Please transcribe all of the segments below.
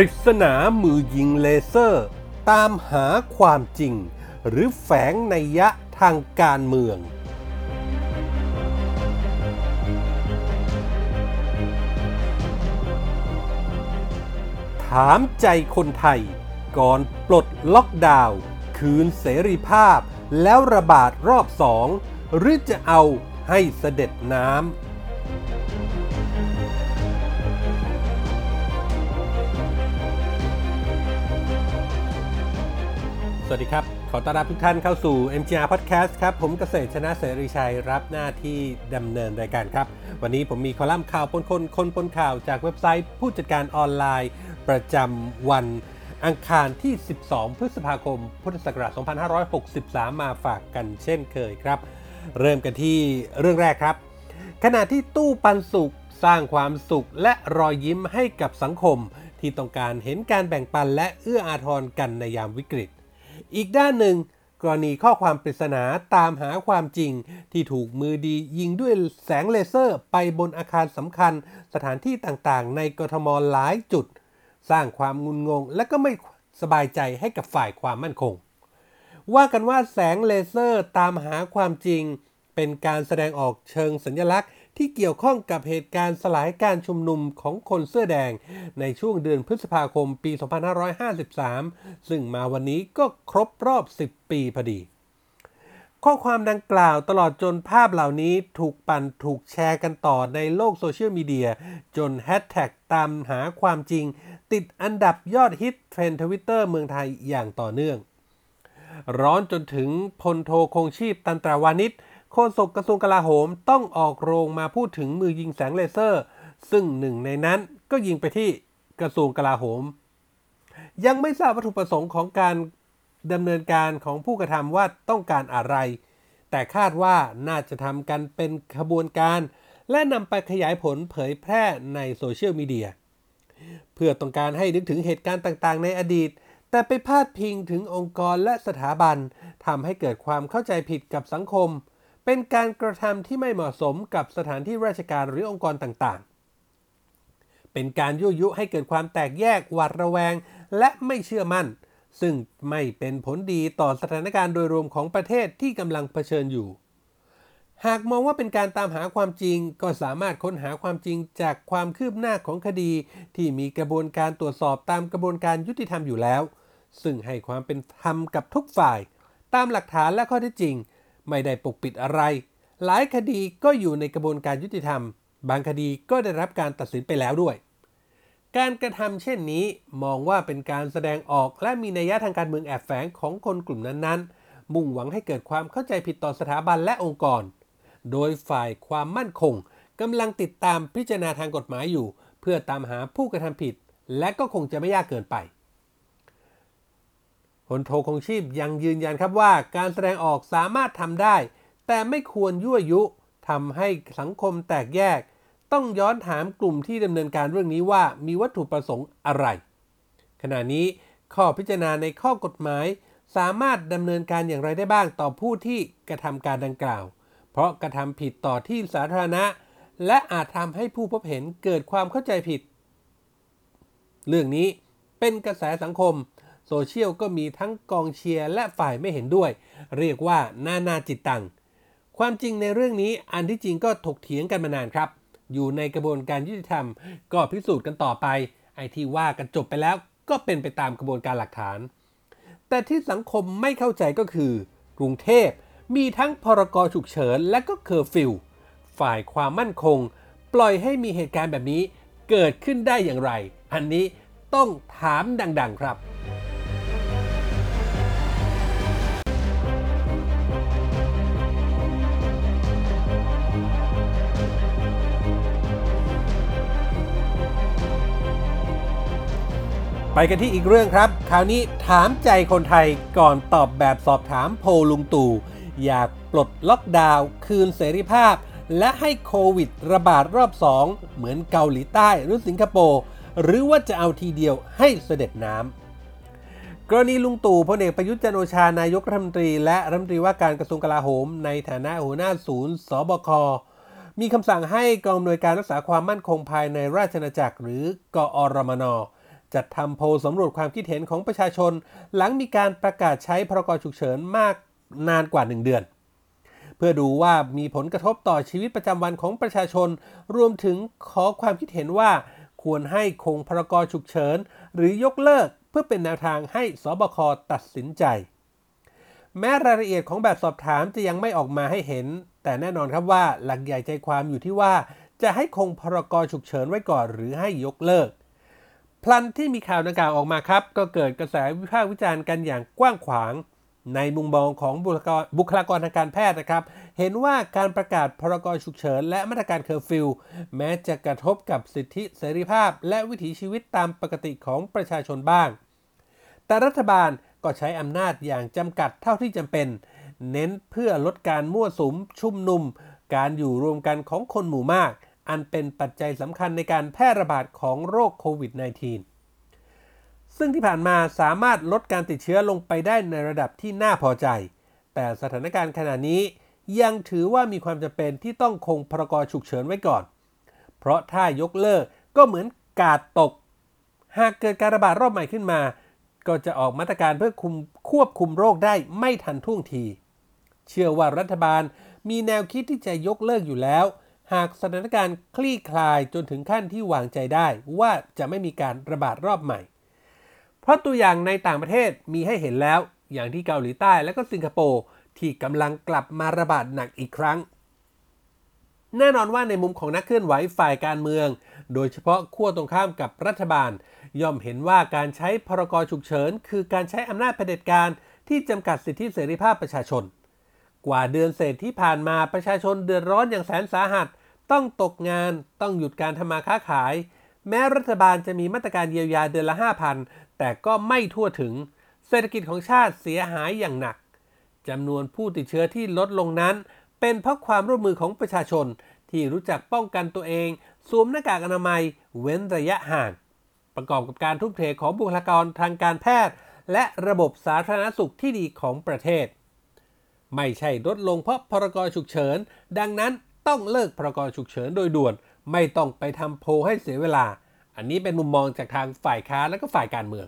ปริศนามือยิงเลเซอร์ ตามหาความจริง หรือแฝงในยยะทางการเมือง ถามใจคนไทย ก่อนปลดล็อกดาวน์คืนเสรีภาพแล้วระบาดรอบสอง หรือจะเอาให้เสด็จน้ำ สวัสดีครับ ขอต้อนรับทุกท่านเข้าสู่ MGR Podcast ครับ ผมเกษตรชนะเสรีชัยรับหน้าที่ดำเนินรายการครับ วันนี้ผมมีคอลัมน์ข่าวปนคนคนปนข่าวจากเว็บไซต์ผู้จัดการออนไลน์ ประจำวันอังคารที่ 12 พฤษภาคม พุทธศักราช 2563 มาฝากกันเช่นเคยครับ เริ่มกันที่เรื่องแรกครับ ขณะที่ตู้ปันสุขสร้างความสุขและรอยยิ้มให้กับสังคม ที่ต้องการเห็นการแบ่งปันและเอื้ออาทรกันในยามวิกฤต อีกด้านหนึ่ง กรณีข้อความปริศนาตามหาความจริง ที่ถูกมือดียิงด้วยแสงเลเซอร์ไปบนอาคารสำคัญ สถานที่ต่างๆ ในกทมหลายจุด สร้างความงุนงง และก็ไม่สบายใจให้กับฝ่ายความมั่นคง ว่ากันว่าแสงเลเซอร์ตามหาความจริง เป็นการแสดงออกเชิงสัญลักษณ์ ที่เกี่ยวข้องกับเหตุการณ์สลายการชุมนุมของคนเสื้อแดง ในช่วงเดือนพฤษภาคมปี 2553 ซึ่งมาวันนี้ก็ครบรอบ 10 ปีพอดีข้อความดังกล่าวตลอดจนภาพเหล่านี้ถูกปั่นถูกแชร์กันต่อในโลกโซเชียลมีเดีย จนแฮชแท็กตามหาความจริง ติดอันดับยอดฮิตเทรนด์ทวิตเตอร์เมืองไทยอย่างต่อเนื่อง ร้อนจนถึงพลโทคงชีพตันตราวานิช โฆษกกระทรวงกลาโหมต้องออกโรงมาพูดถึงมือยิงแสงเลเซอร์ ซึ่งหนึ่งในนั้นก็ยิงไปที่กระทรวงกลาโหม ยังไม่ทราบวัตถุประสงค์ของการดำเนินการของผู้กระทำว่าต้องการอะไร แต่คาดว่าน่าจะทำกันเป็นขบวนการ และนำไปขยายผลเผยแพร่ในโซเชียลมีเดีย เพื่อต้องการให้นึกถึงเหตุการณ์ต่างๆ ในอดีต แต่ไปพาดพิงถึงองค์กรและสถาบันทำให้เกิดความเข้าใจผิดกับสังคม เป็นการกระทำที่ไม่เหมาะสมกับสถานที่ราชการหรือองค์กรต่างๆ เป็นการยั่วยุให้เกิดความแตกแยกหวาดระแวง และไม่เชื่อมั่น ซึ่งไม่เป็นผลดีต่อสถานการณ์โดยรวมของประเทศที่กำลังเผชิญอยู่ หากมองว่าเป็นการตามหาความจริง ก็สามารถค้นหาความจริงจากความคืบหน้าของคดี ที่มีกระบวนการตรวจสอบตามกระบวนการยุติธรรมอยู่แล้ว ซึ่งให้ความเป็นธรรมกับทุกฝ่าย ตามหลักฐานและข้อเท็จจริง ไม่ได้ปกปิดอะไร หลายคดีก็อยู่ในกระบวนการยุติธรรม บางคดีก็ได้รับการตัดสินไปแล้วด้วย การกระทำเช่นนี้มองว่าเป็นการแสดงออกและมีนัยยะทางการเมืองแอบแฝงของคนกลุ่มนั้นๆ มุ่งหวังให้เกิดความเข้าใจผิดต่อสถาบันและองค์กร โดยฝ่ายความมั่นคงกำลังติดตามพิจารณาทางกฎหมายอยู่ เพื่อตามหาผู้กระทำผิด และก็คงจะไม่ยากเกินไป พลโทคงชีพยังยืนยันครับว่าการแสดงออกสามารถทำได้ แต่ไม่ควรยั่วยุทำให้สังคมแตกแยก ต้องย้อนถามกลุ่มที่ดำเนินการเรื่องนี้ว่ามีวัตถุประสงค์อะไร ขณะนี้ข้อพิจารณาในข้อกฎหมาย สามารถดำเนินการอย่างไรได้บ้างต่อผู้ที่กระทำการดังกล่าว เพราะกระทำผิดต่อที่สาธารณะ และอาจทำให้ผู้พบเห็นเกิดความเข้าใจผิด เรื่องนี้เป็นกระแสสังคม โซเชียลก็มีทั้งกองเชียร์และฝ่ายไม่เห็นด้วย เรียกว่านานาจิตตัง ความจริงในเรื่องนี้อันที่จริงก็ถกเถียงกันมานานครับ อยู่ในกระบวนการยุติธรรม ก็พิสูจน์กันต่อไป ไอที่ว่ากันจบไปแล้วก็เป็นไปตามกระบวนการหลักฐาน แต่ที่สังคมไม่เข้าใจก็คือ กรุงเทพมีทั้งพรกฉุกเฉินและก็เคอร์ฟิวฝ่ายความมั่นคง ปล่อยให้มีเหตุการณ์แบบนี้เกิดขึ้นได้อย่างไร อันนี้ต้องถามดัง ๆ ครับ ไปกันที่อีกเรื่องครับ คราวนี้ถามใจคนไทยก่อนตอบแบบสอบถามโพลลุงตู่ อยากปลดล็อกดาวน์คืนเสรีภาพ และให้โควิดระบาดรอบ 2 เหมือนเกาหลีใต้หรือสิงคโปร์หรือว่าจะเอาทีเดียวให้เสด็จน้ำกรณีลุงตู่พลเอกประยุทธ์จันโอชานายกรัฐมนตรี และรัฐมนตรีว่าการกระทรวงกลาโหม ในฐานะหัวหน้าศูนย์สบคมีคำสั่งให้กองอำนวยการรักษาความมั่นคงภายในราชอาณาจักร หรือกอรมน จัดทำโพลสำรวจความคิดเห็นของประชาชน หลังมีการประกาศใช้พรกฉุกเฉินมากนานกว่า 1 เดือน เพื่อดูว่ามีผลกระทบต่อชีวิตประจำวันของประชาชน รวมถึงขอความคิดเห็นว่า ควรให้คงพรกฉุกเฉิน หรือยกเลิกเพื่อเป็นแนวทางให้สบคตัดสินใจ แม้รายละเอียดของแบบสอบถามจะยังไม่ออกมาให้เห็น แต่แน่นอนครับว่าหลักใหญ่ใจความอยู่ที่ว่า จะให้คงพรกฉุกเฉินไว้ก่อนหรือให้ยกเลิก พลันที่มีข่าวดังกล่าวออกมาครับ ก็เกิดกระแสวิพากษ์วิจารณ์กันอย่างกว้างขวาง ในมุมมองของบุคลากรทางการแพทย์นะครับ เห็นว่าการประกาศพรกฉุกเฉิน และมาตรการเคอร์ฟิวแม้จะกระทบกับสิทธิเสรีภาพ และวิถีชีวิตตามปกติของประชาชนบ้าง แต่รัฐบาลก็ใช้อำนาจอย่างจำกัดเท่าที่จำเป็น เน้นเพื่อลดการมั่วสุม ชุมนุม การอยู่รวมกันของคนหมู่มาก อันเป็นปัจจัยสำคัญในการแพร่ระบาดของโรคโควิด -19 ซึ่งที่ผ่านมาสามารถลดการติดเชื้อลงไปได้ในระดับที่น่าพอใจ แต่สถานการณ์ขณะนี้ยังถือว่ามีความจำเป็นที่ต้องคงพรกฉุกเฉินไว้ก่อน เพราะถ้ายกเลิกก็เหมือนกาดตก หากเกิดการระบาดรอบใหม่ขึ้นมา ก็จะออกมาตรการเพื่อคุมควบคุมโรคได้ไม่ทันท่วงที เชื่อว่ารัฐบาลมีแนวคิดที่จะยกเลิกอยู่แล้ว หากสถานการณ์คลี่คลายจนถึงขั้นที่วางใจได้ว่าจะไม่มีการระบาดรอบใหม่ เพราะตัวอย่างในต่างประเทศมีให้เห็นแล้ว อย่างที่เกาหลีใต้และก็สิงคโปร์ที่กำลังกลับมาระบาดหนักอีกครั้ง แน่นอนว่าในมุมของนักเคลื่อนไหวฝ่ายการเมือง โดยเฉพาะขั้วตรงข้ามกับรัฐบาล ย่อมเห็นว่าการใช้พรกฉุกเฉิน คือการใช้อำนาจเผด็จการที่จำกัดสิทธิเสรีภาพประชาชน กว่าเดือนเศษที่ผ่านมาประชาชนเดือดร้อนอย่างแสนสาหัส ต้องตกงานต้องหยุดการทำมาค้าขาย แม้รัฐบาลจะมีมาตรการเยียวยาเดือนละ 5,000 แต่ก็ไม่ทั่วถึง เศรษฐกิจของชาติเสียหายอย่างหนักจำนวนผู้ติดเชื้อที่ลดลงนั้น เป็นเพราะความร่วมมือของประชาชน ที่รู้จักป้องกันตัวเองสวมหน้ากากอนามัย เว้นระยะห่าง ประกอบกับการทุ่มเทของบุคลากรทางการแพทย์ และระบบสาธารณสุขที่ดีของประเทศ ไม่ใช่ลดลงเพราะพรกฉุกเฉิน ดังนั้นต้องเลิกพรกฉุกเฉินโดยด่วน ไม่ต้องไปทำโพให้เสียเวลา อันนี้เป็นมุมมองจากทางฝ่ายค้าและก็ฝ่ายการเมือง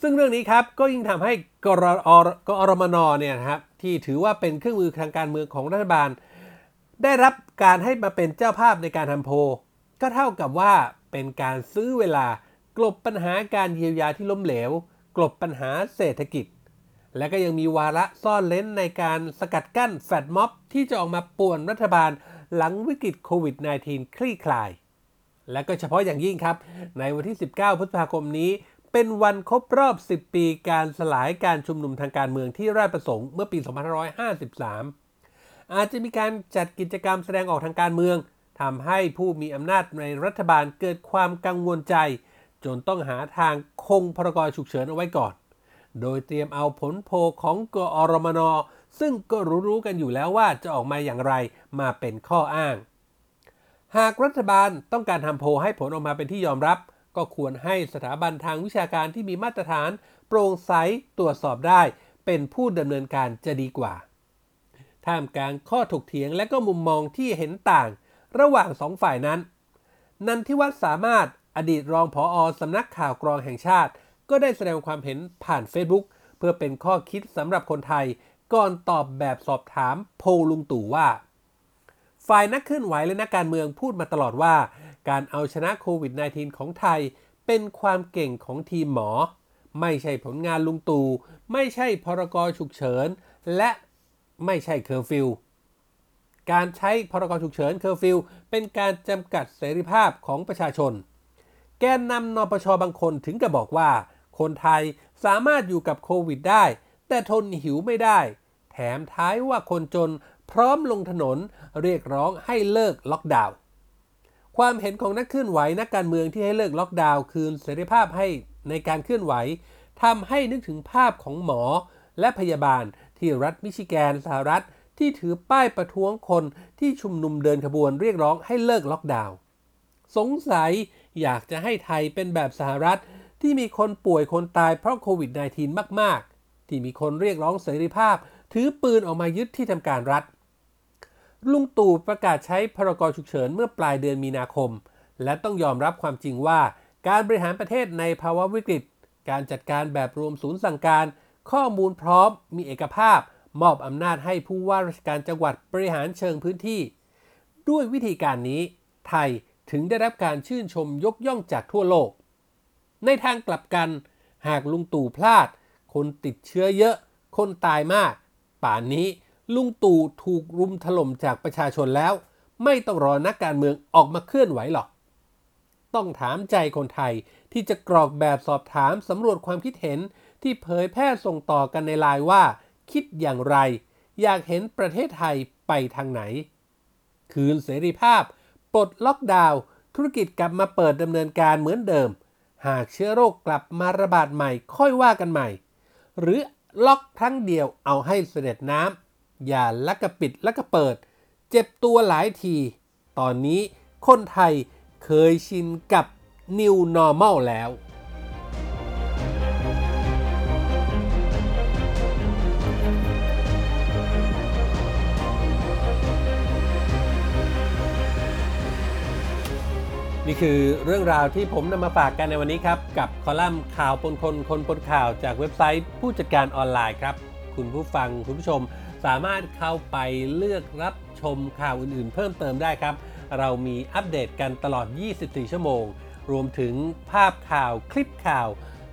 ซึ่งเรื่องนี้ครับก็ยิ่งทำให้กรอกอรมนเนี่ยนะครับที่ถือว่าเป็นเครื่องมือทางการเมืองของรัฐบาล ได้รับการให้มาเป็นเจ้าภาพในการทำโพก็เท่ากับว่าเป็นการซื้อเวลากลบปัญหาการเยียวยาที่ล้มเหลว กลบปัญหาเศรษฐกิจ และก็ยังมีวาระซ่อนเล้นในการสกัดกั้นแฟดม็อบที่จะออกมาป่วนรัฐบาลหลังวิกฤตโควิด -19 คลี่คลาย และก็เฉพาะอย่างยิ่งครับ ในวันที่ 19 พฤษภาคมนี้ เป็นวันครบรอบ 10 ปีการสลายการชุมนุมทางการเมืองที่ราชประสงค์เมื่อปี 2553 อาจจะมีการจัดกิจกรรมแสดงออกทางการเมืองทำให้ผู้มีอำนาจในรัฐบาลเกิดความกังวลใจ จนต้องหาทางคงพรกฉุกเฉินเอาไว้ก่อน โดยเตรียมเอาผลโพลของกอรมน ซึ่งก็รู้ๆกันอยู่แล้วว่าจะออกมาอย่างไรมาเป็นข้ออ้าง หากรัฐบาลต้องการทำโพลให้ผลออกมาเป็นที่ยอมรับ ก็ควรให้สถาบันทางวิชาการที่มีมาตรฐาน โปร่งใสตรวจสอบได้ เป็นผู้ดำเนินการจะดีกว่า ท่ามกลางข้อถกเถียงและก็มุมมองที่เห็นต่าง ระหว่างสองฝ่ายนั้น นันทิวัฒน์สามารถอดีตรองผออสำนักข่าวกรองแห่งชาติ ก็ได้แสดงความเห็นผ่าน Facebook เพื่อเป็นข้อคิดสำหรับคนไทย ก่อนตอบแบบสอบถามโพลลุงตู่ว่า ฝ่ายนักเคลื่อนไหวและนักการเมืองพูดมาตลอดว่า การเอาชนะโควิด -19 ของไทย เป็นความเก่งของทีมหมอ ไม่ใช่ผลงานลุงตู่ไม่ใช่พรกฉุกเฉิน และไม่ใช่เคอร์ฟิวการใช้พรกฉุกเฉินเคอร์ฟิวเป็นการจำกัดเสรีภาพของประชาชน แกนนำนปชบางคนถึงกับบอกว่า คนไทยสามารถอยู่กับโควิดได้ แต่ทนหิวไม่ได้ แถมท้ายว่าคนจนพร้อมลงถนนเรียกร้องให้เลิกล็อกดาวน์ความเห็นของนักเคลื่อนไหวนักการเมืองที่ให้เลิกล็อกดาวน์คืนเสรีภาพให้ในการเคลื่อนไหวทำให้นึกถึงภาพของหมอและพยาบาลที่รัฐมิชิแกนสหรัฐ ที่ถือป้ายประท้วงคนที่ชุมนุมเดินขบวนเรียกร้องให้เลิกล็อกดาวน์สงสัยอยากจะให้ไทยเป็นแบบสหรัฐ ที่มีคนป่วยคนตายเพราะโควิด -19 มาก ๆ ที่มีคนเรียกร้องเสรีภาพ ถือปืนออกมายึดที่ทำการรัฐ ลุงตู่ประกาศใช้พรกฉุกเฉินเมื่อปลายเดือนมีนาคม และต้องยอมรับความจริงว่า การบริหารประเทศในภาวะวิกฤต การจัดการแบบรวมศูนย์สั่งการ ข้อมูลพร้อม มีเอกภาพ มอบอำนาจให้ผู้ว่าราชการจังหวัดบริหารเชิงพื้นที่ ด้วยวิธีการนี้ ไทยถึงได้รับการชื่นชมยกย่องจากทั่วโลก ในทางกลับกัน หากลุงตู่พลาด คนติดเชื้อเยอะ คนตายมาก ป่านนี้ลุงตู่ถูกรุมถล่มจากประชาชนแล้ว ไม่ต้องรอนักการเมืองออกมาเคลื่อนไหวหรอก ต้องถามใจคนไทยที่จะกรอกแบบสอบถามสำรวจความคิดเห็นที่เผยแพร่ส่งต่อกันในไลน์ว่า คิดอย่างไร อยากเห็นประเทศไทยไปทางไหน คืนเสรีภาพ ปลดล็อกดาวน์ธุรกิจกลับมาเปิดดำเนินการเหมือนเดิม หากเชื้อโรคกลับมาระบาดใหม่ค่อยว่ากันใหม่ หรือล็อกครั้งเดียวเอาให้เสด็จน้ำอย่าลักกระปิดลักกระเปิด เจ็บตัวหลายที ตอนนี้คนไทยเคยชินกับ New Normal แล้ว นี่คือเรื่องราวที่ผมนำมาฝากกันในวันนี้ครับ กับคอลัมน์ข่าวปนคนคนปนข่าวจากเว็บไซต์ผู้จัดการออนไลน์ครับ คุณผู้ฟังคุณผู้ชมสามารถเข้าไปเลือกรับชมข่าวอื่นๆ เพิ่มเติมได้ครับ เรามีอัปเดตกันตลอด 24 ชั่วโมง รวมถึงภาพข่าวคลิปข่าว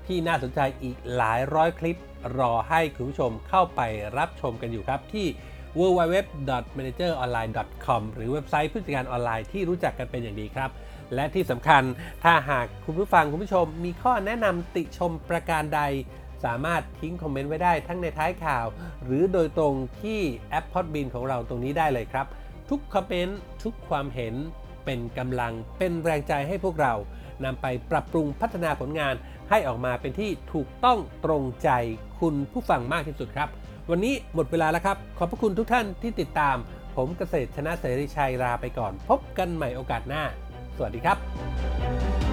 ที่น่าสนใจอีกหลายร้อยคลิป รอให้คุณผู้ชมเข้าไปรับชมกันอยู่ครับที่ www.manageronline.com หรือเว็บไซต์ผู้จัดการออนไลน์ที่รู้จักกันเป็นอย่างดีครับ และที่สำคัญถ้าหากคุณผู้ฟังคุณผู้ชม มีข้อแนะนำติชมประการใด สามารถทิ้งคอมเมนต์ไว้ได้ทั้งในท้ายข่าว หรือโดยตรงที่แอปพอดบินของเราตรงนี้ได้เลยครับ ทุกคอมเมนต์ทุกความเห็นเป็นกำลังเป็นแรงใจให้พวกเรานำไปปรับปรุงพัฒนาผลงาน ให้ออกมาเป็นที่ถูกต้องตรงใจคุณผู้ฟังมากที่สุดครับ วันนี้หมดเวลาแล้วครับ ขอบพระคุณทุกท่านที่ติดตาม ผมเกษตรชนะเสรีชัยลาไปก่อน พบกันใหม่โอกาสหน้า สวัสดีครับ